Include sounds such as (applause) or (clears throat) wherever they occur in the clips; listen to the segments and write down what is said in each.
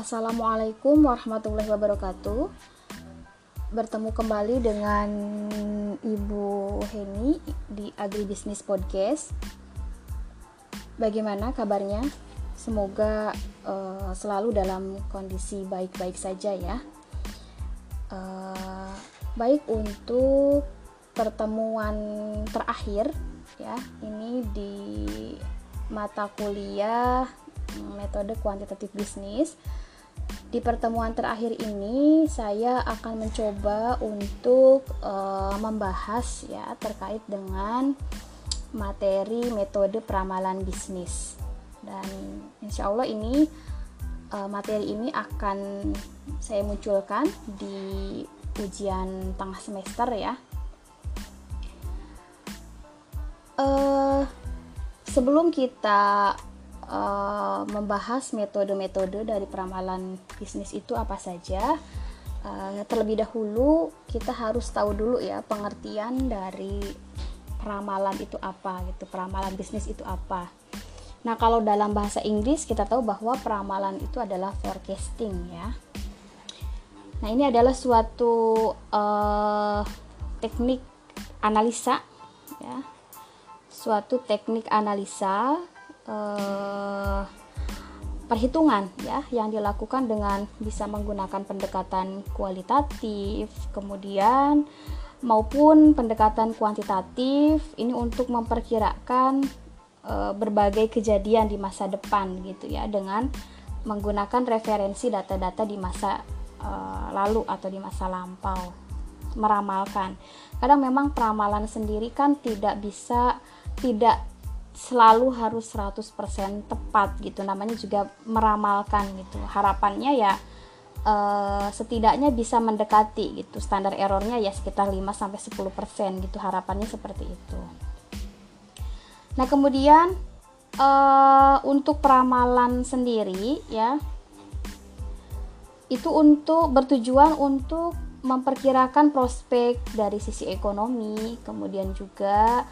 Assalamualaikum warahmatullahi wabarakatuh. Bertemu kembali dengan Ibu Heni di Agribisnis Podcast. Bagaimana kabarnya? Semoga uh, selalu dalam kondisi baik-baik saja ya. Uh, baik untuk pertemuan terakhir ya, ini di mata kuliah metode kuantitatif bisnis. Di pertemuan terakhir ini saya akan mencoba untuk uh, membahas ya terkait dengan materi metode peramalan bisnis. Dan insya Allah ini uh, materi ini akan saya munculkan di ujian tengah semester ya. Uh, sebelum kita uh, membahas metode-metode dari peramalan bisnis itu apa saja. Uh, terlebih dahulu kita harus tahu dulu ya pengertian dari peramalan itu apa gitu. Peramalan bisnis itu apa. Nah, kalau dalam bahasa Inggris kita tahu bahwa peramalan itu adalah forecasting ya. Nah, ini adalah suatu uh, teknik analisa ya. Suatu teknik analisa eh, perhitungan ya yang dilakukan dengan bisa menggunakan pendekatan kualitatif kemudian maupun pendekatan kuantitatif ini untuk memperkirakan e, berbagai kejadian di masa depan gitu ya dengan menggunakan referensi data-data di masa e, lalu atau di masa lampau meramalkan. Kadang memang peramalan sendiri kan tidak bisa tidak selalu harus 100% tepat gitu. Namanya juga meramalkan gitu. Harapannya ya uh, setidaknya bisa mendekati gitu. Standar errornya ya sekitar 5 sampai 10% gitu. Harapannya seperti itu. Nah kemudian uh, untuk peramalan sendiri ya itu untuk bertujuan untuk memperkirakan prospek dari sisi ekonomi kemudian juga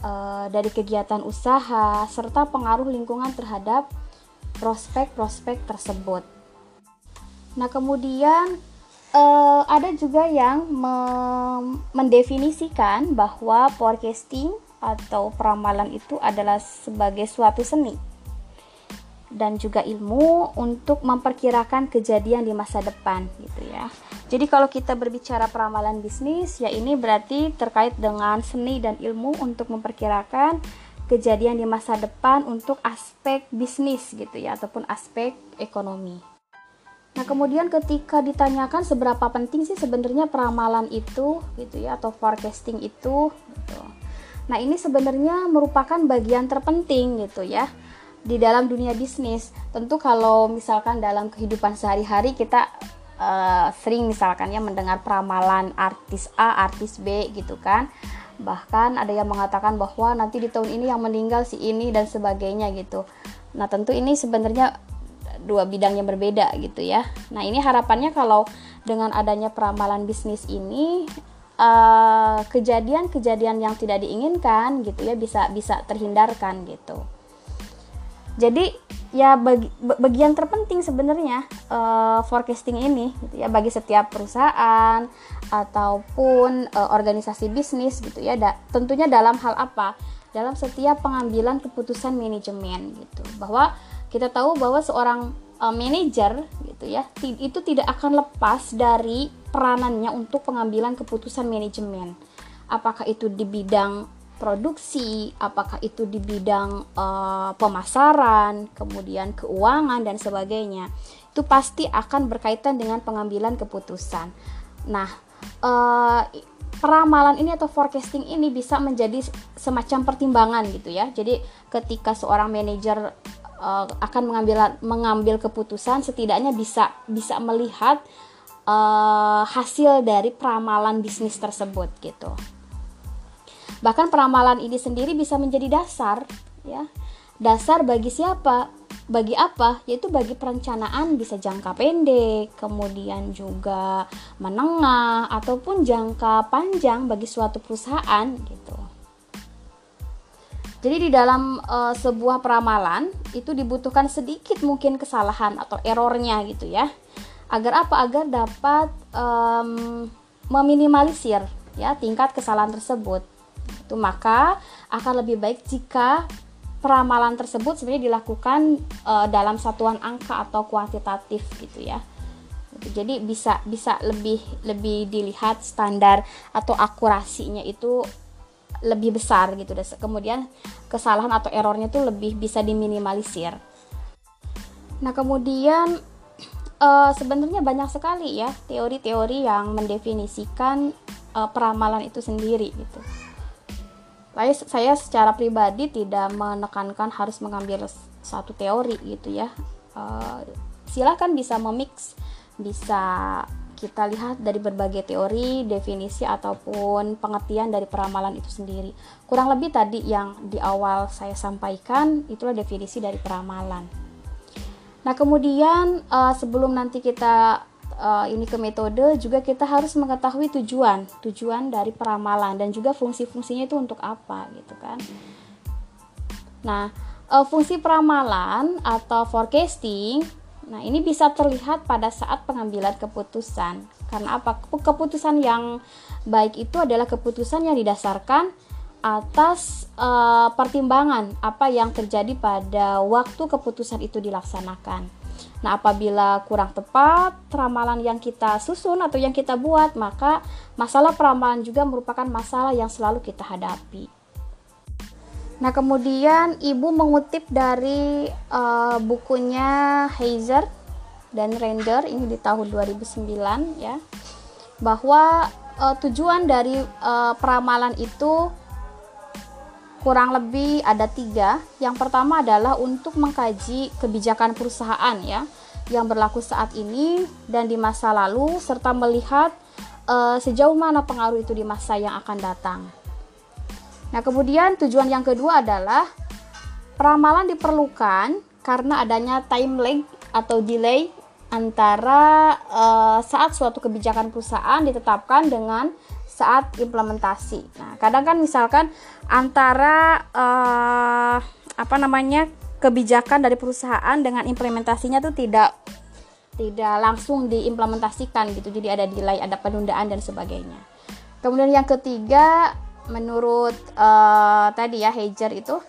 uh, dari kegiatan usaha serta pengaruh lingkungan terhadap prospek-prospek tersebut. Nah, kemudian uh, ada juga yang mendefinisikan bahwa forecasting atau peramalan itu adalah sebagai suatu seni dan juga ilmu untuk memperkirakan kejadian di masa depan gitu ya. Jadi kalau kita berbicara peramalan bisnis ya ini berarti terkait dengan seni dan ilmu untuk memperkirakan kejadian di masa depan untuk aspek bisnis gitu ya ataupun aspek ekonomi. Nah, kemudian ketika ditanyakan seberapa penting sih sebenarnya peramalan itu gitu ya atau forecasting itu gitu. Nah, ini sebenarnya merupakan bagian terpenting gitu ya di dalam dunia bisnis. Tentu kalau misalkan dalam kehidupan sehari-hari kita uh, sering misalkan ya mendengar peramalan artis A, artis B gitu kan. Bahkan ada yang mengatakan bahwa nanti di tahun ini yang meninggal si ini dan sebagainya gitu. Nah tentu ini sebenarnya dua bidang yang berbeda gitu ya. Nah ini harapannya kalau dengan adanya peramalan bisnis ini eh, kejadian-kejadian uh, yang tidak diinginkan gitu ya bisa bisa terhindarkan gitu jadi ya bagi, bagian terpenting sebenarnya uh, forecasting ini gitu ya bagi setiap perusahaan ataupun uh, organisasi bisnis gitu ya da, tentunya dalam hal apa? Dalam setiap pengambilan keputusan manajemen gitu. Bahwa kita tahu bahwa seorang uh, manajer gitu ya itu tidak akan lepas dari peranannya untuk pengambilan keputusan manajemen. Apakah itu di bidang produksi, apakah itu di bidang uh, pemasaran, kemudian keuangan dan sebagainya, itu pasti akan berkaitan dengan pengambilan keputusan. Nah, uh, peramalan ini atau forecasting ini bisa menjadi semacam pertimbangan gitu ya. Jadi ketika seorang manajer uh, akan mengambil mengambil keputusan, setidaknya bisa bisa melihat uh, hasil dari peramalan bisnis tersebut gitu. Bahkan peramalan ini sendiri bisa menjadi dasar ya. Dasar bagi siapa? Bagi apa? Yaitu bagi perencanaan bisa jangka pendek, kemudian juga menengah ataupun jangka panjang bagi suatu perusahaan gitu. Jadi di dalam e, sebuah peramalan itu dibutuhkan sedikit mungkin kesalahan atau errornya gitu ya agar apa agar dapat um, meminimalisir ya tingkat kesalahan tersebut itu maka akan lebih baik jika peramalan tersebut sebenarnya dilakukan uh, dalam satuan angka atau kuantitatif gitu ya. Jadi bisa bisa lebih lebih dilihat standar atau akurasinya itu lebih besar gitu. Kemudian kesalahan atau errornya itu lebih bisa diminimalisir. Nah kemudian uh, sebenarnya banyak sekali ya teori-teori yang mendefinisikan uh, peramalan itu sendiri gitu. Saya, saya secara pribadi tidak menekankan harus mengambil satu teori gitu ya. Uh, silahkan bisa memix, bisa kita lihat dari berbagai teori, definisi ataupun pengertian dari peramalan itu sendiri. Kurang lebih tadi yang di awal saya sampaikan itulah definisi dari peramalan. Nah, kemudian uh, sebelum nanti kita uh, ini ke metode juga kita harus mengetahui tujuan, tujuan dari peramalan dan juga fungsi-fungsinya itu untuk apa gitu kan. Nah, uh, fungsi peramalan atau forecasting Nah, ini bisa terlihat pada saat pengambilan keputusan. Karena apa? Keputusan yang baik itu adalah keputusan yang didasarkan atas uh, pertimbangan apa yang terjadi pada waktu keputusan itu dilaksanakan. Nah, apabila kurang tepat ramalan yang kita susun atau yang kita buat, maka masalah peramalan juga merupakan masalah yang selalu kita hadapi. Nah, kemudian ibu mengutip dari uh, bukunya Heiser dan Render ini di tahun 2009 ya, bahwa uh, tujuan dari uh, peramalan itu kurang lebih ada tiga. Yang pertama adalah untuk mengkaji kebijakan perusahaan ya yang berlaku saat ini dan di masa lalu serta melihat uh, sejauh mana pengaruh itu di masa yang akan datang. Nah, kemudian tujuan yang kedua adalah peramalan diperlukan karena adanya time lag atau delay antara uh, saat suatu kebijakan perusahaan ditetapkan dengan saat implementasi. Nah, kadang kan misalkan antara uh, apa namanya kebijakan dari perusahaan dengan implementasinya tuh tidak tidak langsung diimplementasikan gitu. Jadi ada delay, ada penundaan dan sebagainya. Kemudian yang ketiga menurut uh, tadi ya Hager itu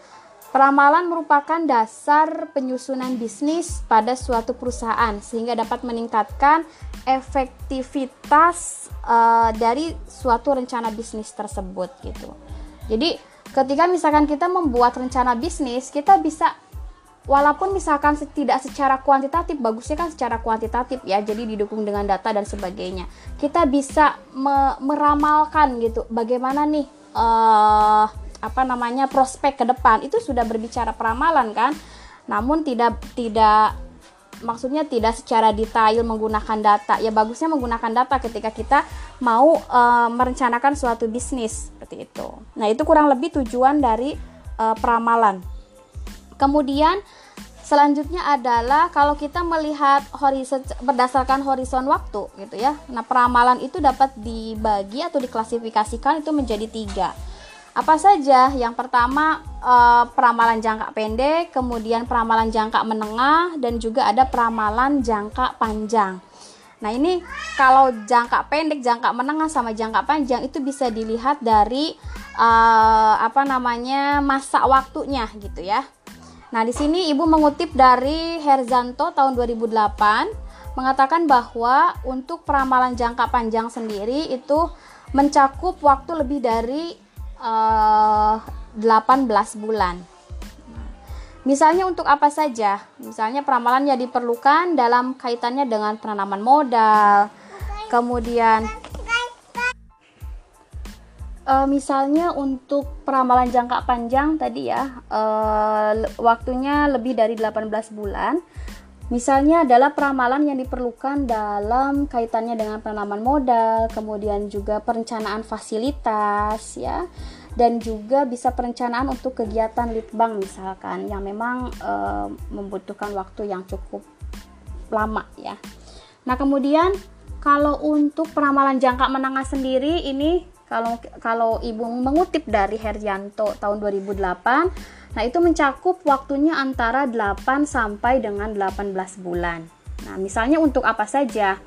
Peramalan merupakan dasar penyusunan bisnis pada suatu perusahaan sehingga dapat meningkatkan efektivitas uh, dari suatu rencana bisnis tersebut gitu. Jadi ketika misalkan kita membuat rencana bisnis, kita bisa walaupun misalkan tidak secara kuantitatif, bagusnya kan secara kuantitatif ya, jadi didukung dengan data dan sebagainya. Kita bisa me meramalkan gitu, bagaimana nih uh, apa namanya prospek ke depan. Itu sudah berbicara peramalan kan? Namun tidak tidak maksudnya tidak secara detail menggunakan data. Ya bagusnya menggunakan data ketika kita mau e, merencanakan suatu bisnis seperti itu. Nah itu kurang lebih tujuan dari e, peramalan. Kemudian selanjutnya adalah kalau kita melihat horizon berdasarkan horizon waktu gitu ya. Nah peramalan itu dapat dibagi atau diklasifikasikan itu menjadi tiga apa saja? Yang pertama uh, peramalan jangka pendek, kemudian peramalan jangka menengah dan juga ada peramalan jangka panjang. Nah, ini kalau jangka pendek, jangka menengah sama jangka panjang itu bisa dilihat dari uh, apa namanya? masa waktunya gitu ya. Nah, di sini Ibu mengutip dari Herzanto tahun 2008 mengatakan bahwa untuk peramalan jangka panjang sendiri itu mencakup waktu lebih dari uh, eh, 18 bulan. Misalnya untuk apa saja? Misalnya peramalan yang diperlukan dalam kaitannya dengan penanaman modal, kemudian uh, misalnya untuk peramalan jangka panjang tadi ya, uh, waktunya lebih dari 18 bulan. Misalnya adalah peramalan yang diperlukan dalam kaitannya dengan penanaman modal, kemudian juga perencanaan fasilitas ya, dan juga bisa perencanaan untuk kegiatan litbang misalkan yang memang e, membutuhkan waktu yang cukup lama ya. Nah, kemudian kalau untuk peramalan jangka menengah sendiri ini Kalau kalau Ibu mengutip dari Heryanto tahun 2008, nah itu mencakup waktunya antara 8 sampai dengan 18 bulan. Nah, misalnya untuk apa saja?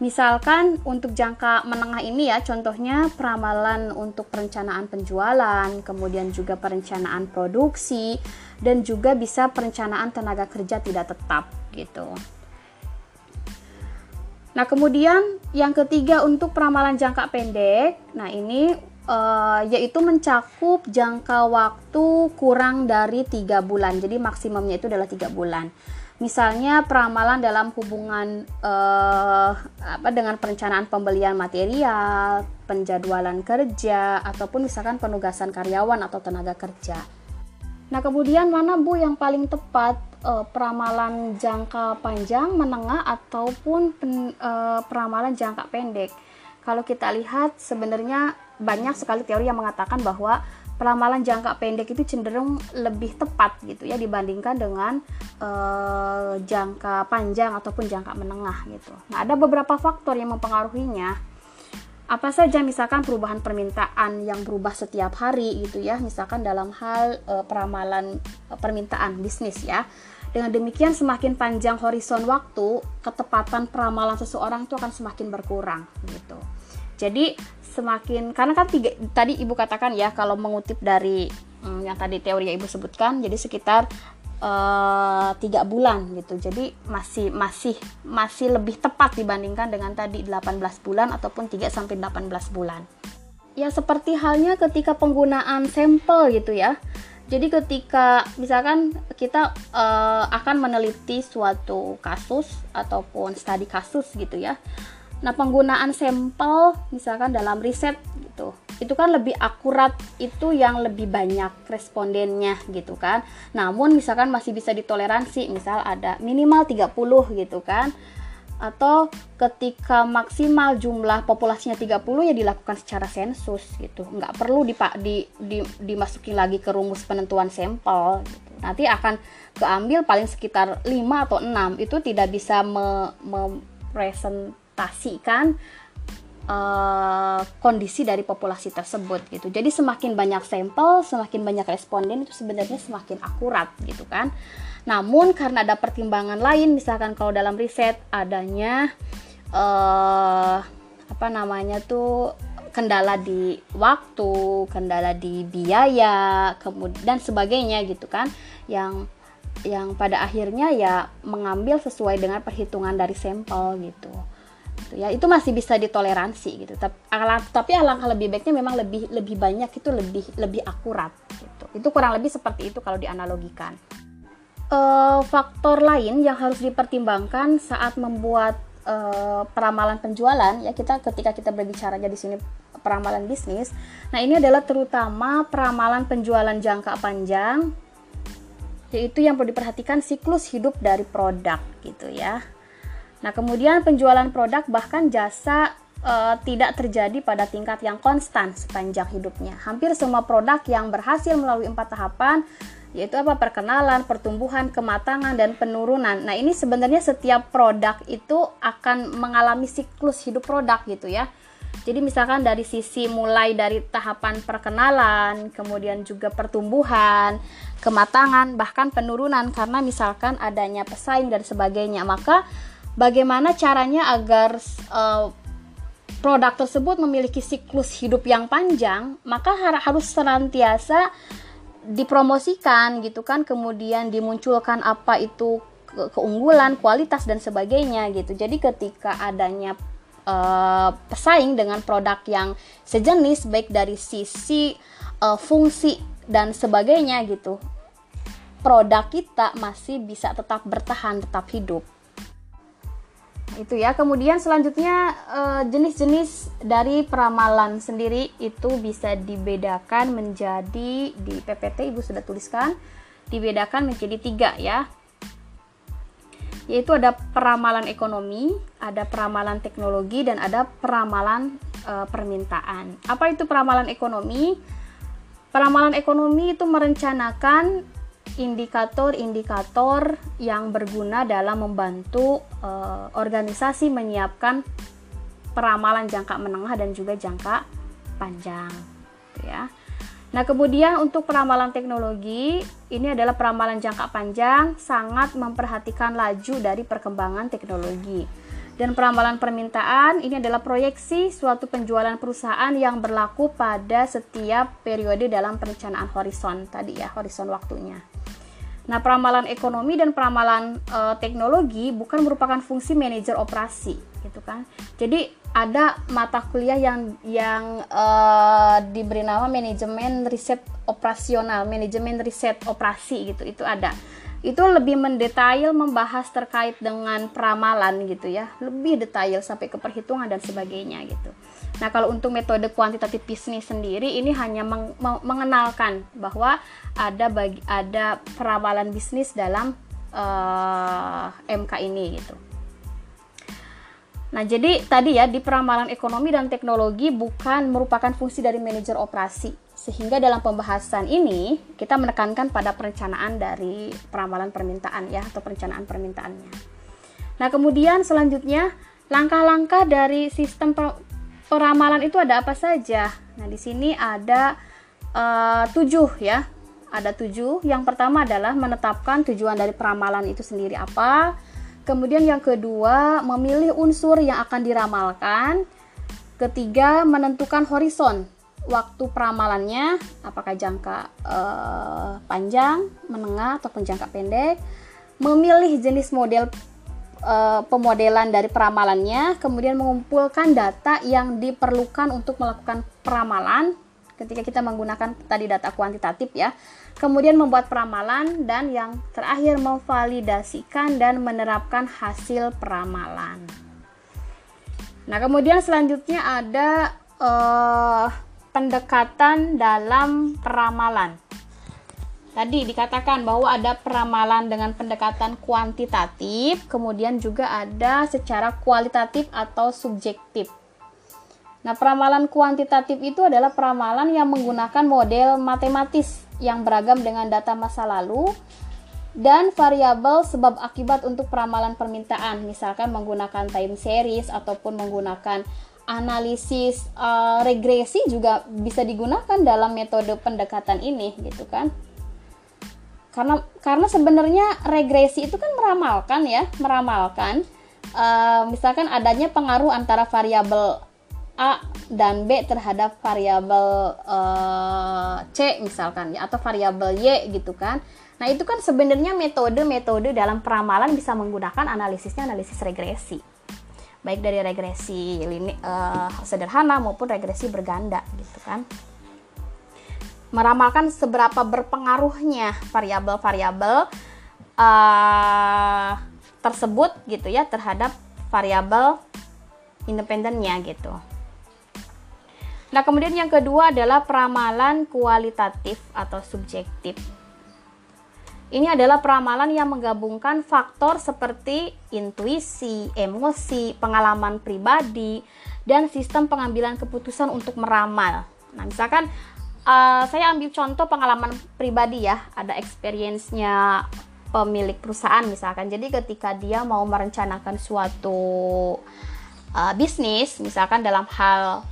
Misalkan untuk jangka menengah ini ya, contohnya peramalan untuk perencanaan penjualan, kemudian juga perencanaan produksi, dan juga bisa perencanaan tenaga kerja tidak tetap gitu. Nah, kemudian yang ketiga untuk peramalan jangka pendek, nah ini uh, yaitu mencakup jangka waktu kurang dari tiga bulan, jadi maksimumnya itu adalah tiga bulan. Misalnya peramalan dalam hubungan uh, apa dengan perencanaan pembelian material, penjadwalan kerja ataupun misalkan penugasan karyawan atau tenaga kerja. Nah, kemudian mana Bu yang paling tepat uh, peramalan jangka panjang, menengah ataupun pen, uh, peramalan jangka pendek? Kalau kita lihat sebenarnya banyak sekali teori yang mengatakan bahwa peramalan jangka pendek itu cenderung lebih tepat gitu ya dibandingkan dengan uh, jangka panjang ataupun jangka menengah gitu. Nah, ada beberapa faktor yang mempengaruhinya. Apa saja misalkan perubahan permintaan yang berubah setiap hari gitu ya, misalkan dalam hal uh, peramalan uh, permintaan bisnis ya. Dengan demikian semakin panjang horizon waktu, ketepatan peramalan seseorang itu akan semakin berkurang gitu. Jadi semakin karena kan tiga, tadi ibu katakan ya kalau mengutip dari hmm, yang tadi teori yang ibu sebutkan jadi sekitar uh, tiga bulan gitu. Jadi masih masih masih lebih tepat dibandingkan dengan tadi 18 bulan ataupun 3 sampai 18 bulan. Ya seperti halnya ketika penggunaan sampel gitu ya. Jadi ketika misalkan kita uh, akan meneliti suatu kasus ataupun studi kasus gitu ya Nah, penggunaan sampel misalkan dalam riset gitu. Itu kan lebih akurat, itu yang lebih banyak respondennya gitu kan. Namun misalkan masih bisa ditoleransi, misal ada minimal 30 gitu kan. Atau ketika maksimal jumlah populasinya 30 ya dilakukan secara sensus gitu. Nggak perlu dipak di, di, dimasukin lagi ke rumus penentuan sampel gitu. Nanti akan keambil paling sekitar 5 atau 6. Itu tidak bisa me, me present merepresentasikan uh, kondisi dari populasi tersebut gitu. Jadi semakin banyak sampel, semakin banyak responden itu sebenarnya semakin akurat gitu kan. Namun karena ada pertimbangan lain, misalkan kalau dalam riset adanya uh, apa namanya tuh kendala di waktu, kendala di biaya, kemudian sebagainya gitu kan, yang yang pada akhirnya ya mengambil sesuai dengan perhitungan dari sampel gitu gitu. Ya itu masih bisa ditoleransi gitu. Tapi, alangkah lebih baiknya memang lebih lebih banyak itu lebih lebih akurat gitu. Itu kurang lebih seperti itu kalau dianalogikan. Uh, faktor lain yang harus dipertimbangkan saat membuat uh, peramalan penjualan ya kita ketika kita berbicara di sini peramalan bisnis nah ini adalah terutama peramalan penjualan jangka panjang yaitu yang perlu diperhatikan siklus hidup dari produk gitu ya Nah, kemudian penjualan produk bahkan jasa uh, tidak terjadi pada tingkat yang konstan sepanjang hidupnya. Hampir semua produk yang berhasil melalui empat tahapan yaitu apa perkenalan, pertumbuhan, kematangan dan penurunan. Nah, ini sebenarnya setiap produk itu akan mengalami siklus hidup produk gitu ya. Jadi misalkan dari sisi mulai dari tahapan perkenalan, kemudian juga pertumbuhan, kematangan, bahkan penurunan karena misalkan adanya pesaing dan sebagainya. Maka bagaimana caranya agar uh, produk tersebut memiliki siklus hidup yang panjang, maka harus senantiasa dipromosikan gitu kan, kemudian dimunculkan apa itu keunggulan, kualitas dan sebagainya gitu. Jadi ketika adanya uh, pesaing dengan produk yang sejenis baik dari sisi uh, fungsi dan sebagainya gitu, produk kita masih bisa tetap bertahan, tetap hidup itu ya. Kemudian selanjutnya eh, jenis-jenis dari peramalan sendiri itu bisa dibedakan menjadi di PPT ibu sudah tuliskan dibedakan menjadi tiga ya. Yaitu ada peramalan ekonomi ada peramalan teknologi dan ada peramalan e, permintaan. Apa itu peramalan ekonomi? Peramalan ekonomi itu merencanakan indikator-indikator yang berguna dalam membantu uh, organisasi menyiapkan peramalan jangka menengah dan juga jangka panjang ya Nah, kemudian untuk peramalan teknologi, ini adalah peramalan jangka panjang, sangat memperhatikan laju dari perkembangan teknologi. Dan peramalan permintaan ini adalah proyeksi suatu penjualan perusahaan yang berlaku pada setiap periode dalam perencanaan horizon tadi ya, horizon waktunya. Nah, peramalan ekonomi dan peramalan e, teknologi bukan merupakan fungsi manajer operasi, gitu kan. Jadi ada mata kuliah yang yang uh, diberi nama manajemen riset operasional, manajemen riset operasi gitu. Itu ada. Itu lebih mendetail membahas terkait dengan peramalan gitu ya. Lebih detail sampai ke perhitungan dan sebagainya gitu. Nah, kalau untuk metode kuantitatif bisnis sendiri ini hanya meng mengenalkan bahwa ada bagi ada peramalan bisnis dalam uh, eh, MK ini gitu. Nah, jadi tadi ya di peramalan ekonomi dan teknologi bukan merupakan fungsi dari manajer operasi. Sehingga dalam pembahasan ini kita menekankan pada perencanaan dari peramalan permintaan ya atau perencanaan permintaannya. Nah, kemudian selanjutnya langkah-langkah dari sistem peramalan itu ada apa saja? Nah, di sini ada uh, tujuh ya. Ada tujuh. Yang pertama adalah menetapkan tujuan dari peramalan itu sendiri apa Kemudian yang kedua, memilih unsur yang akan diramalkan. Ketiga, menentukan horizon waktu peramalannya, apakah jangka eh, panjang, menengah ataupun jangka pendek. Memilih jenis model eh, pemodelan dari peramalannya, kemudian mengumpulkan data yang diperlukan untuk melakukan peramalan ketika kita menggunakan tadi data kuantitatif ya. Kemudian membuat peramalan dan yang terakhir memvalidasikan dan menerapkan hasil peramalan. Nah, kemudian selanjutnya ada uh, pendekatan dalam peramalan. Tadi dikatakan bahwa ada peramalan dengan pendekatan kuantitatif, kemudian juga ada secara kualitatif atau subjektif. Nah, peramalan kuantitatif itu adalah peramalan yang menggunakan model matematis yang beragam dengan data masa lalu dan variabel sebab akibat untuk peramalan permintaan, misalkan menggunakan time series ataupun menggunakan analisis uh, regresi juga bisa digunakan dalam metode pendekatan ini gitu kan. Karena karena sebenarnya regresi itu kan meramalkan ya, meramalkan uh, misalkan adanya pengaruh antara variabel A dan B terhadap variabel uh, C misalkan ya atau variabel Y gitu kan. Nah, itu kan sebenarnya metode-metode dalam peramalan bisa menggunakan analisisnya analisis regresi. Baik dari regresi lini, uh, sederhana maupun regresi berganda gitu kan. Meramalkan seberapa berpengaruhnya variabel-variabel uh, tersebut gitu ya terhadap variabel independennya gitu. Nah, kemudian yang kedua adalah peramalan kualitatif atau subjektif. Ini adalah peramalan yang menggabungkan faktor seperti intuisi, emosi, pengalaman pribadi, dan sistem pengambilan keputusan untuk meramal. Nah, misalkan uh, saya ambil contoh pengalaman pribadi ya, ada experience-nya pemilik perusahaan misalkan. Jadi ketika dia mau merencanakan suatu uh, bisnis, misalkan dalam hal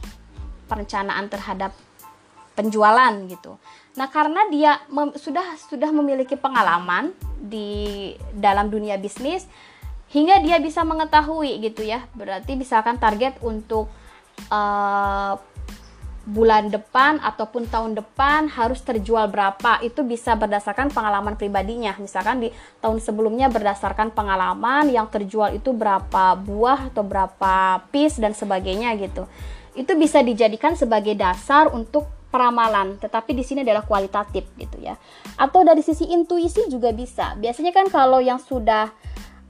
perencanaan terhadap penjualan gitu. Nah, karena dia sudah sudah memiliki pengalaman di dalam dunia bisnis hingga dia bisa mengetahui gitu ya. Berarti misalkan target untuk uh, bulan depan ataupun tahun depan harus terjual berapa itu bisa berdasarkan pengalaman pribadinya misalkan di tahun sebelumnya berdasarkan pengalaman yang terjual itu berapa buah atau berapa piece dan sebagainya gitu itu bisa dijadikan sebagai dasar untuk peramalan, tetapi di sini adalah kualitatif gitu ya. Atau dari sisi intuisi juga bisa. Biasanya kan kalau yang sudah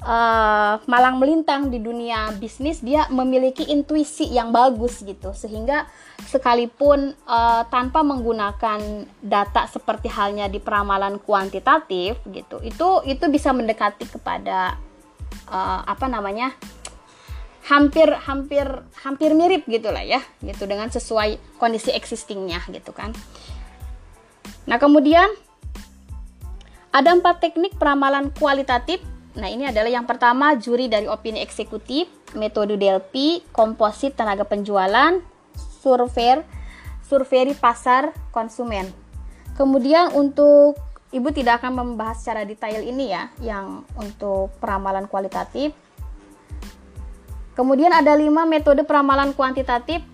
uh, malang melintang di dunia bisnis dia memiliki intuisi yang bagus gitu. Sehingga sekalipun uh, tanpa menggunakan data seperti halnya di peramalan kuantitatif gitu itu itu bisa mendekati kepada uh, apa namanya hampir hampir hampir mirip gitulah ya gitu dengan sesuai kondisi existingnya gitu kan. Nah kemudian ada empat teknik peramalan kualitatif nah ini adalah yang pertama juri dari opini eksekutif metode DLP komposit tenaga penjualan survei survei pasar konsumen. Kemudian untuk Ibu tidak akan membahas secara detail ini ya, yang untuk peramalan kualitatif. Kemudian ada lima metode peramalan kuantitatif,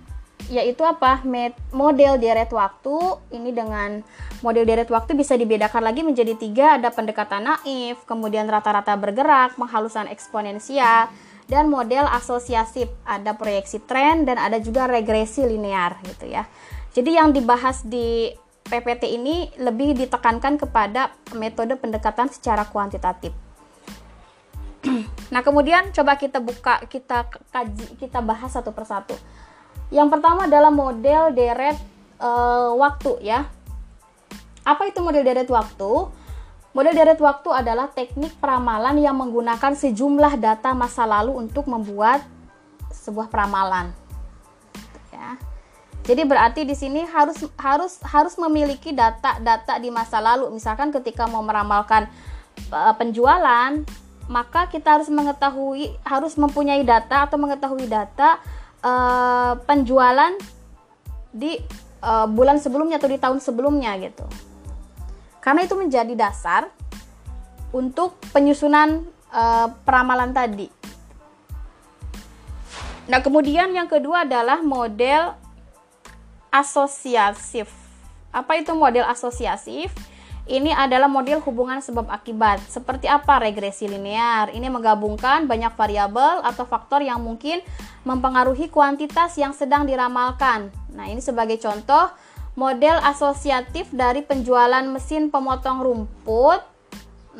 yaitu apa? Model deret waktu. Ini dengan model deret waktu bisa dibedakan lagi menjadi tiga. Ada pendekatan naif, kemudian rata-rata bergerak, penghalusan eksponensial, dan model asosiasif. Ada proyeksi tren dan ada juga regresi linear gitu ya. Jadi yang dibahas di PPT ini lebih ditekankan kepada metode pendekatan secara kuantitatif. (clears throat) nah, kemudian coba kita buka, kita kaji, kita bahas satu persatu. Yang pertama adalah model deret e, waktu ya. Apa itu model deret waktu? Model deret waktu adalah teknik peramalan yang menggunakan sejumlah data masa lalu untuk membuat sebuah peramalan. Ya. Jadi berarti di sini harus harus harus memiliki data-data di masa lalu. Misalkan ketika mau meramalkan uh, penjualan, maka kita harus mengetahui harus mempunyai data atau mengetahui data uh, penjualan di uh, bulan sebelumnya atau di tahun sebelumnya gitu. Karena itu menjadi dasar untuk penyusunan uh, peramalan tadi. Nah, kemudian yang kedua adalah model asosiasif. Apa itu model asosiasif? Ini adalah model hubungan sebab akibat. Seperti apa regresi linear? Ini menggabungkan banyak variabel atau faktor yang mungkin mempengaruhi kuantitas yang sedang diramalkan. Nah, ini sebagai contoh model asosiatif dari penjualan mesin pemotong rumput.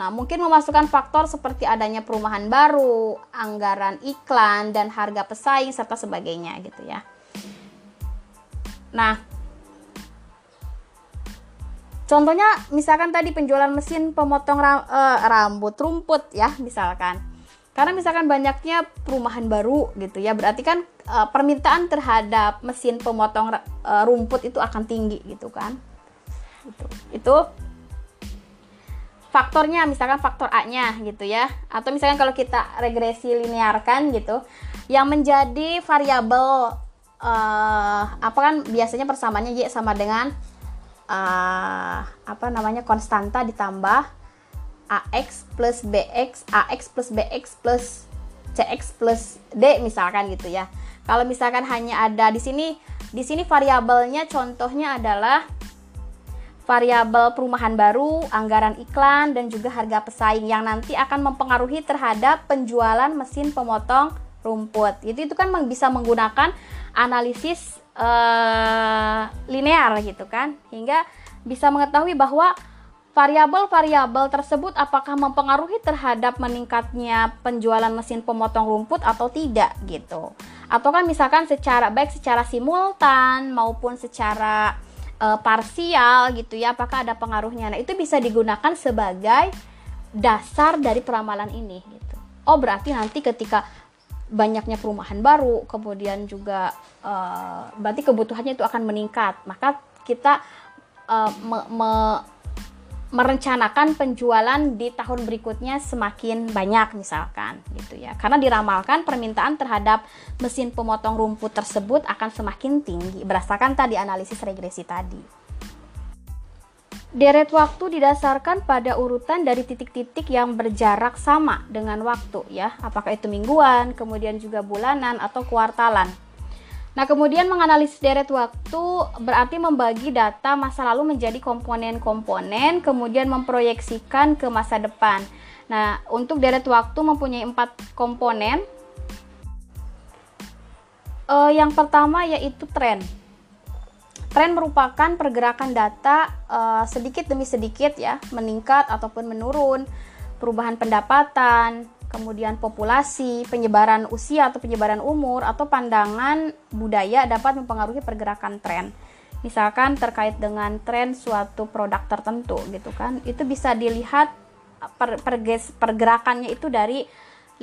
Nah, mungkin memasukkan faktor seperti adanya perumahan baru, anggaran iklan, dan harga pesaing serta sebagainya gitu ya. Nah, contohnya misalkan tadi penjualan mesin pemotong ram, uh, rambut rumput ya, misalkan. Karena misalkan banyaknya perumahan baru gitu ya, berarti kan uh, permintaan terhadap mesin pemotong uh, rumput itu akan tinggi gitu kan. Itu. Itu faktornya misalkan faktor A-nya gitu ya. Atau misalkan kalau kita regresi linearkan gitu, yang menjadi variabel apa kan biasanya persamaannya y sama dengan uh, apa namanya konstanta ditambah ax plus bx ax plus bx plus cx plus d misalkan gitu ya. Kalau misalkan hanya ada di sini di sini variabelnya contohnya adalah variabel perumahan baru, anggaran iklan, dan juga harga pesaing yang nanti akan mempengaruhi terhadap penjualan mesin pemotong rumput. Itu itu kan bisa menggunakan analisis uh, linear gitu kan hingga bisa mengetahui bahwa variabel-variabel tersebut apakah mempengaruhi terhadap meningkatnya penjualan mesin pemotong rumput atau tidak gitu. Atau kan misalkan secara baik secara simultan maupun secara uh, parsial gitu ya apakah ada pengaruhnya. Nah, itu bisa digunakan sebagai dasar dari peramalan ini gitu. Oh, berarti nanti ketika banyaknya perumahan baru, kemudian juga uh, berarti kebutuhannya itu akan meningkat. Maka kita uh, me, me, merencanakan penjualan di tahun berikutnya semakin banyak misalkan gitu ya. Karena diramalkan permintaan terhadap mesin pemotong rumput tersebut akan semakin tinggi berdasarkan tadi analisis regresi tadi. Deret waktu didasarkan pada urutan dari titik-titik yang berjarak sama dengan waktu ya, apakah itu mingguan, kemudian juga bulanan atau kuartalan. Nah, kemudian menganalisis deret waktu berarti membagi data masa lalu menjadi komponen-komponen, kemudian memproyeksikan ke masa depan. Nah, untuk deret waktu mempunyai empat komponen. Uh, yang pertama yaitu tren. Tren merupakan pergerakan data uh, sedikit demi sedikit ya, meningkat ataupun menurun, perubahan pendapatan, kemudian populasi, penyebaran usia atau penyebaran umur atau pandangan budaya dapat mempengaruhi pergerakan tren. Misalkan terkait dengan tren suatu produk tertentu gitu kan. Itu bisa dilihat per, pergerakannya itu dari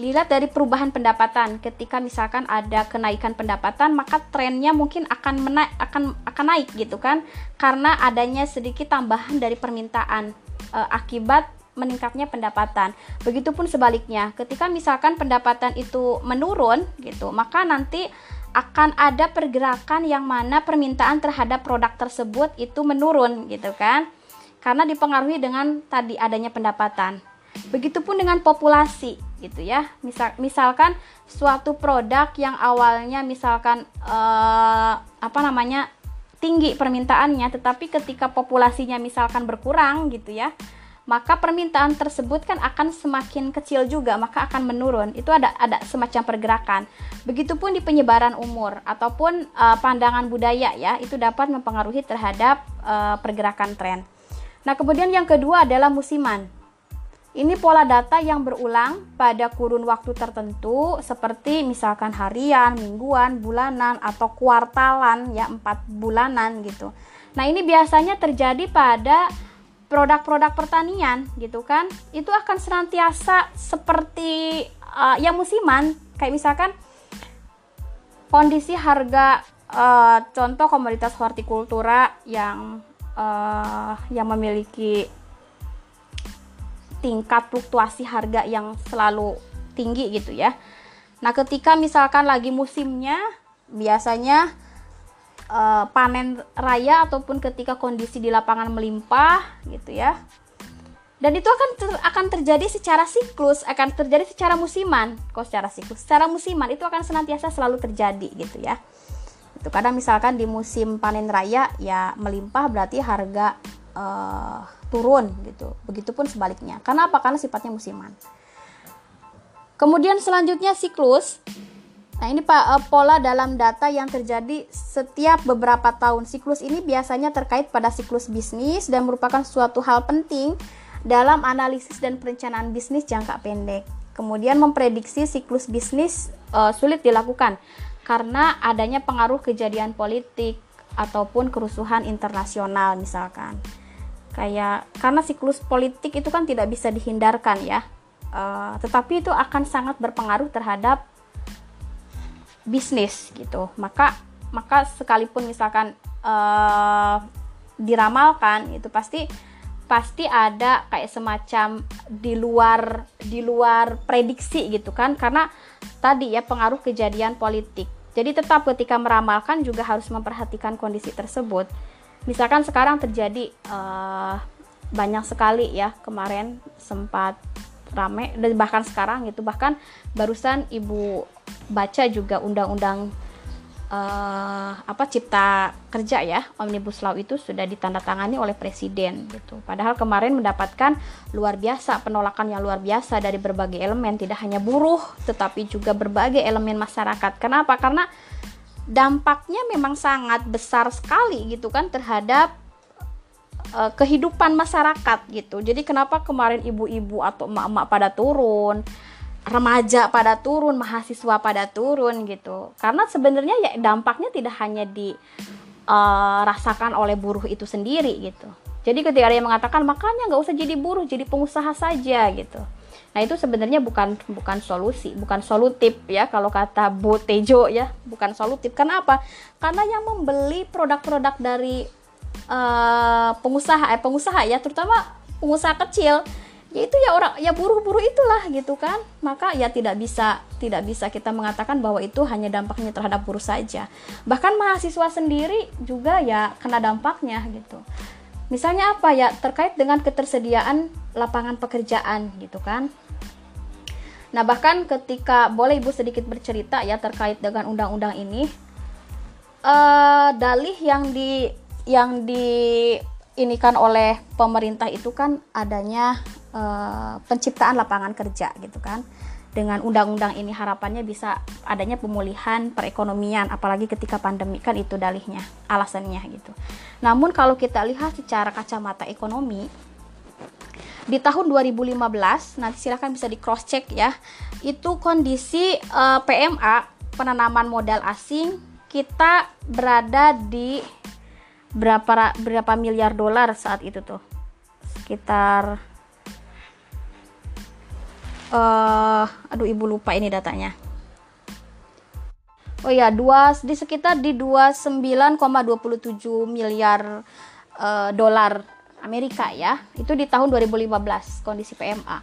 lihat dari perubahan pendapatan. Ketika misalkan ada kenaikan pendapatan maka trennya mungkin akan menaik akan akan naik gitu kan. Karena adanya sedikit tambahan dari permintaan e, akibat meningkatnya pendapatan. Begitupun sebaliknya, ketika misalkan pendapatan itu menurun gitu, maka nanti akan ada pergerakan yang mana permintaan terhadap produk tersebut itu menurun gitu kan. Karena dipengaruhi dengan tadi adanya pendapatan. Begitupun dengan populasi gitu ya. Misal misalkan suatu produk yang awalnya misalkan eh, apa namanya tinggi permintaannya tetapi ketika populasinya misalkan berkurang gitu ya maka permintaan tersebut kan akan semakin kecil juga maka akan menurun. Itu ada ada semacam pergerakan. Begitupun di penyebaran umur ataupun uh, pandangan budaya ya itu dapat mempengaruhi terhadap uh, pergerakan tren. Nah kemudian yang kedua adalah musiman ini pola data yang berulang pada kurun waktu tertentu seperti misalkan harian, mingguan, bulanan atau kuartalan ya empat bulanan gitu. Nah ini biasanya terjadi pada produk-produk pertanian gitu kan itu akan senantiasa seperti uh, yang musiman kayak misalkan kondisi harga uh, contoh komoditas hortikultura yang uh, yang memiliki tingkat fluktuasi harga yang selalu tinggi gitu ya. Nah, ketika misalkan lagi musimnya biasanya uh, panen raya ataupun ketika kondisi di lapangan melimpah gitu ya. Dan itu akan ter, akan terjadi secara siklus akan terjadi secara musiman. Kok secara siklus? Secara musiman itu akan senantiasa selalu terjadi gitu ya. Itu kadang misalkan di musim panen raya ya melimpah berarti harga uh, turun gitu begitupun sebaliknya karena apa karena sifatnya musiman kemudian selanjutnya siklus Nah, ini Pak eh, pola dalam data yang terjadi setiap beberapa tahun. Siklus ini biasanya terkait pada siklus bisnis dan merupakan suatu hal penting dalam analisis dan perencanaan bisnis jangka pendek. Kemudian memprediksi siklus bisnis uh, sulit dilakukan karena adanya pengaruh kejadian politik ataupun kerusuhan internasional misalkan. Kayak karena siklus politik itu kan tidak bisa dihindarkan ya. Uh, tetapi itu akan sangat berpengaruh terhadap bisnis gitu. Maka maka sekalipun misalkan uh, diramalkan itu pasti pasti ada kayak semacam di luar di luar prediksi gitu kan. Karena tadi ya pengaruh kejadian politik. Jadi tetap ketika meramalkan juga harus memperhatikan kondisi tersebut misalkan sekarang terjadi uh, banyak sekali ya kemarin sempat rame dan bahkan sekarang gitu. Bahkan barusan ibu baca juga undang-undang uh, apa cipta kerja ya omnibus law itu sudah ditandatangani oleh presiden gitu. Padahal kemarin mendapatkan luar biasa penolakan yang luar biasa dari berbagai elemen tidak hanya buruh tetapi juga berbagai elemen masyarakat. Kenapa? Karena dampaknya memang sangat besar sekali gitu kan terhadap uh, kehidupan masyarakat gitu. Jadi kenapa kemarin ibu-ibu atau emak-emak pada turun, remaja pada turun, mahasiswa pada turun gitu. Karena sebenarnya ya dampaknya tidak hanya dirasakan eh, oleh buruh itu sendiri gitu. Jadi ketika ada yang mengatakan makanya nggak usah jadi buruh, jadi pengusaha saja gitu. Nah itu sebenarnya bukan bukan solusi, bukan solutif ya kalau kata Bu Tejo ya, bukan solutif. Kenapa? Karena yang membeli produk-produk dari uh, pengusaha eh pengusaha ya terutama pengusaha kecil yaitu ya orang ya buruh-buruh itulah gitu kan. Maka ya tidak bisa tidak bisa kita mengatakan bahwa itu hanya dampaknya terhadap buruh saja. Bahkan mahasiswa sendiri juga ya kena dampaknya gitu. Misalnya apa ya? Terkait dengan ketersediaan lapangan pekerjaan gitu kan nah bahkan ketika boleh ibu sedikit bercerita ya terkait dengan undang-undang ini uh, dalih yang di yang di ini kan oleh pemerintah itu kan adanya uh, penciptaan lapangan kerja gitu kan dengan undang-undang ini harapannya bisa adanya pemulihan perekonomian apalagi ketika pandemi kan itu dalihnya alasannya gitu. Namun kalau kita lihat secara kacamata ekonomi di tahun 2015 nanti silahkan bisa di cross check ya itu kondisi uh, eh, PMA penanaman modal asing kita berada di berapa berapa miliar dolar saat itu tuh? Sekitar uh, aduh ibu lupa ini datanya. Oh ya dua di sekitar di 29,27 miliar uh, dolar Amerika ya itu di tahun 2015 kondisi PMA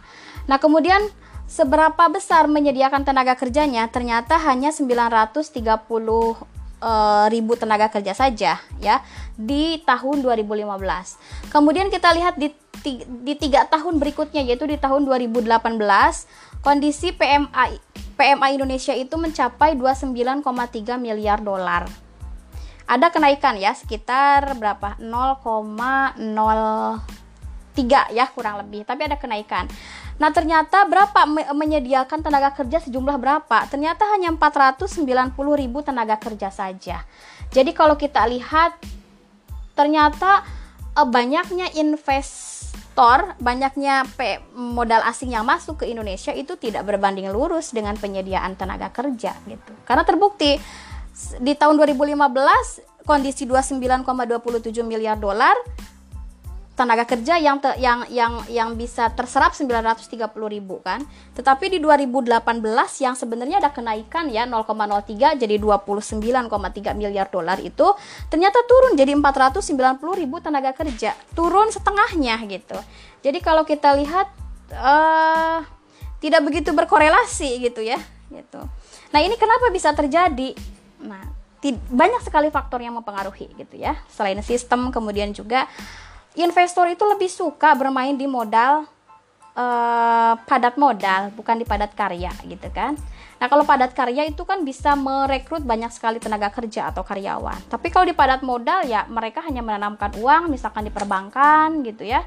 nah kemudian seberapa besar menyediakan tenaga kerjanya? Ternyata hanya 930 uh, ribu tenaga kerja saja ya di tahun 2015. Kemudian kita lihat di di tiga tahun berikutnya yaitu di tahun 2018 kondisi PMI PMI Indonesia itu mencapai 29,3 miliar dolar. Ada kenaikan ya sekitar berapa 0,03 ya kurang lebih tapi ada kenaikan. Nah, ternyata berapa menyediakan tenaga kerja sejumlah berapa? Ternyata hanya 490 ribu tenaga kerja saja. Jadi kalau kita lihat ternyata eh, banyaknya investor, banyaknya modal asing yang masuk ke Indonesia itu tidak berbanding lurus dengan penyediaan tenaga kerja gitu. Karena terbukti di tahun 2015 kondisi 29,27 miliar dolar tenaga kerja yang te, yang yang yang bisa terserap 930 ribu kan? Tetapi di 2018 yang sebenarnya ada kenaikan ya 0,03 jadi 29,3 miliar dolar itu ternyata turun jadi 490 ribu tenaga kerja. Turun setengahnya gitu. Jadi kalau kita lihat uh, tidak begitu berkorelasi gitu ya gitu. Nah ini kenapa bisa terjadi nah banyak sekali faktor yang mempengaruhi gitu ya. Selain sistem kemudian juga investor itu lebih suka bermain di modal uh, padat modal bukan di padat karya gitu kan. Nah kalau padat karya itu kan bisa merekrut banyak sekali tenaga kerja atau karyawan. Tapi kalau di padat modal ya mereka hanya menanamkan uang misalkan di perbankan gitu ya.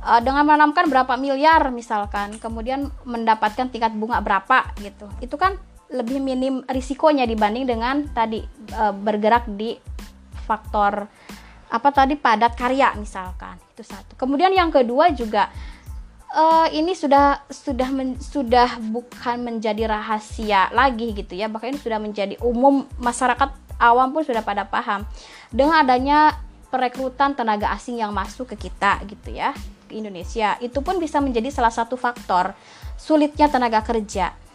Uh, dengan menanamkan berapa miliar misalkan kemudian mendapatkan tingkat bunga berapa gitu. Itu kan lebih minim risikonya dibanding dengan tadi uh, bergerak di faktor apa tadi padat karya misalkan. Itu satu. Kemudian yang kedua juga uh, ini sudah sudah men, sudah bukan menjadi rahasia lagi gitu ya. Bahkan ini sudah menjadi umum masyarakat awam pun sudah pada paham dengan adanya perekrutan tenaga asing yang masuk ke kita gitu ya ke Indonesia. Itu pun bisa menjadi salah satu faktor sulitnya tenaga kerja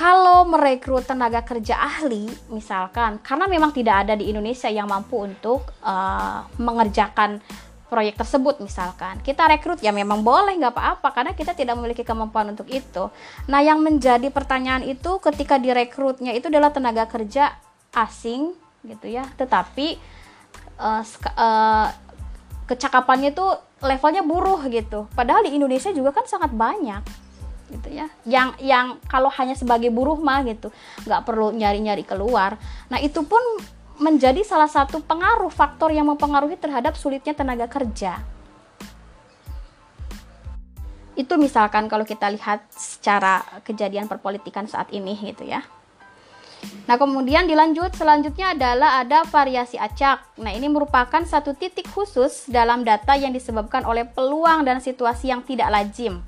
kalau merekrut tenaga kerja ahli, misalkan, karena memang tidak ada di Indonesia yang mampu untuk uh, mengerjakan proyek tersebut, misalkan, kita rekrut ya memang boleh nggak apa-apa karena kita tidak memiliki kemampuan untuk itu. Nah, yang menjadi pertanyaan itu ketika direkrutnya itu adalah tenaga kerja asing, gitu ya, tetapi uh, uh, kecakapannya itu levelnya buruh gitu. Padahal di Indonesia juga kan sangat banyak gitu ya. Yang yang kalau hanya sebagai buruh mah gitu nggak perlu nyari-nyari keluar. Nah itu pun menjadi salah satu pengaruh faktor yang mempengaruhi terhadap sulitnya tenaga kerja. Itu misalkan kalau kita lihat secara kejadian perpolitikan saat ini gitu ya. Nah, kemudian dilanjut selanjutnya adalah ada variasi acak. Nah, ini merupakan satu titik khusus dalam data yang disebabkan oleh peluang dan situasi yang tidak lazim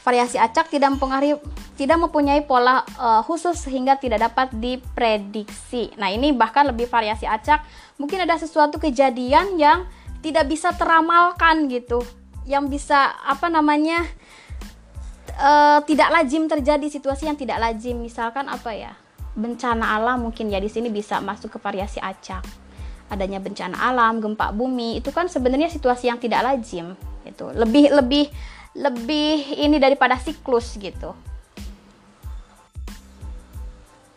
variasi acak tidak mempengaruhi tidak mempunyai pola uh, khusus sehingga tidak dapat diprediksi. Nah, ini bahkan lebih variasi acak, mungkin ada sesuatu kejadian yang tidak bisa teramalkan gitu. Yang bisa apa namanya? Uh, tidak lazim terjadi situasi yang tidak lazim misalkan apa ya bencana alam mungkin ya di sini bisa masuk ke variasi acak adanya bencana alam gempa bumi itu kan sebenarnya situasi yang tidak lazim itu lebih lebih lebih ini daripada siklus gitu.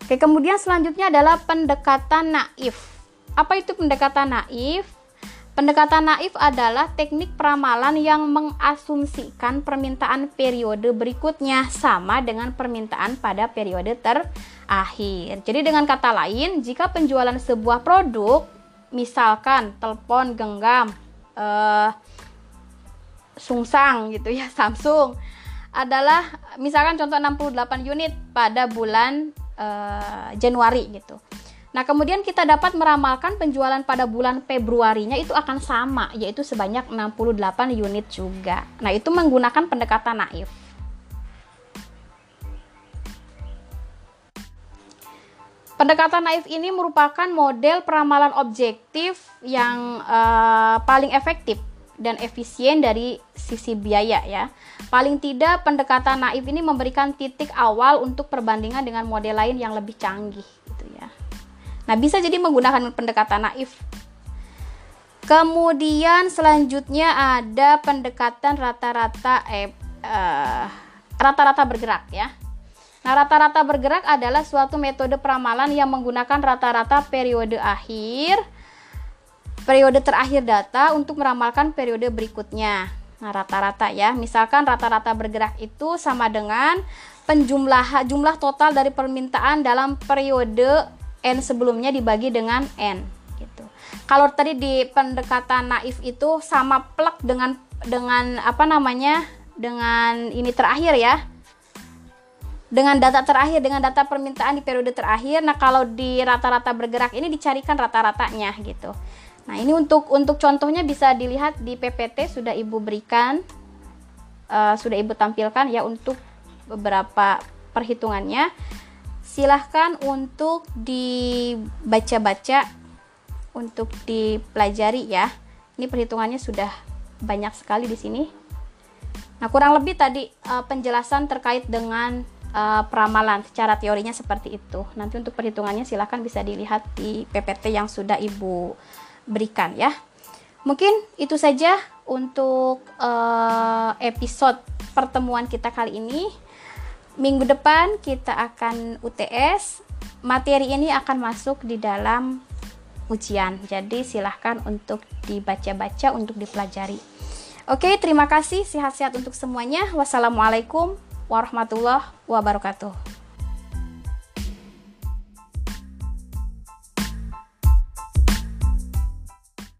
Oke, kemudian selanjutnya adalah pendekatan naif. Apa itu pendekatan naif? Pendekatan naif adalah teknik peramalan yang mengasumsikan permintaan periode berikutnya sama dengan permintaan pada periode terakhir. Jadi dengan kata lain, jika penjualan sebuah produk, misalkan telepon genggam, eh, Sungsang gitu ya (laughs) Samsung adalah misalkan contoh 68 unit pada bulan uh, Januari gitu. Nah, kemudian kita dapat meramalkan penjualan pada bulan Februarinya itu akan sama, yaitu sebanyak 68 unit juga. Nah, itu menggunakan pendekatan naif. Pendekatan naif ini merupakan model peramalan objektif yang uh, paling efektif dan efisien dari sisi biaya ya. Paling tidak pendekatan naif ini memberikan titik awal untuk perbandingan dengan model lain yang lebih canggih gitu ya. Nah, bisa jadi menggunakan pendekatan naif. Kemudian selanjutnya ada pendekatan rata-rata eh, uh, rata-rata bergerak ya. Nah, rata-rata bergerak adalah suatu metode peramalan yang menggunakan rata-rata periode akhir periode terakhir data untuk meramalkan periode berikutnya. Nah, rata-rata ya. Misalkan rata-rata bergerak itu sama dengan penjumlah jumlah total dari permintaan dalam periode n sebelumnya dibagi dengan n gitu. Kalau tadi di pendekatan naif itu sama plek dengan dengan apa namanya? dengan ini terakhir ya dengan data terakhir dengan data permintaan di periode terakhir nah kalau di rata-rata bergerak ini dicarikan rata-ratanya gitu nah ini untuk untuk contohnya bisa dilihat di PPT sudah ibu berikan uh, sudah ibu tampilkan ya untuk beberapa perhitungannya. Silahkan untuk dibaca-baca untuk dipelajari ya. Ini perhitungannya sudah banyak sekali di sini. Nah kurang lebih tadi uh, penjelasan terkait dengan uh, peramalan secara teorinya seperti itu. Nanti untuk perhitungannya silahkan bisa dilihat di PPT yang sudah Ibu berikan ya. Mungkin itu saja untuk uh, episode pertemuan kita kali ini. Minggu depan kita akan UTS. Materi ini akan masuk di dalam ujian. Jadi silahkan untuk dibaca-baca untuk dipelajari. Oke, terima kasih. Sehat-sehat untuk semuanya. Wassalamualaikum warahmatullahi wabarakatuh.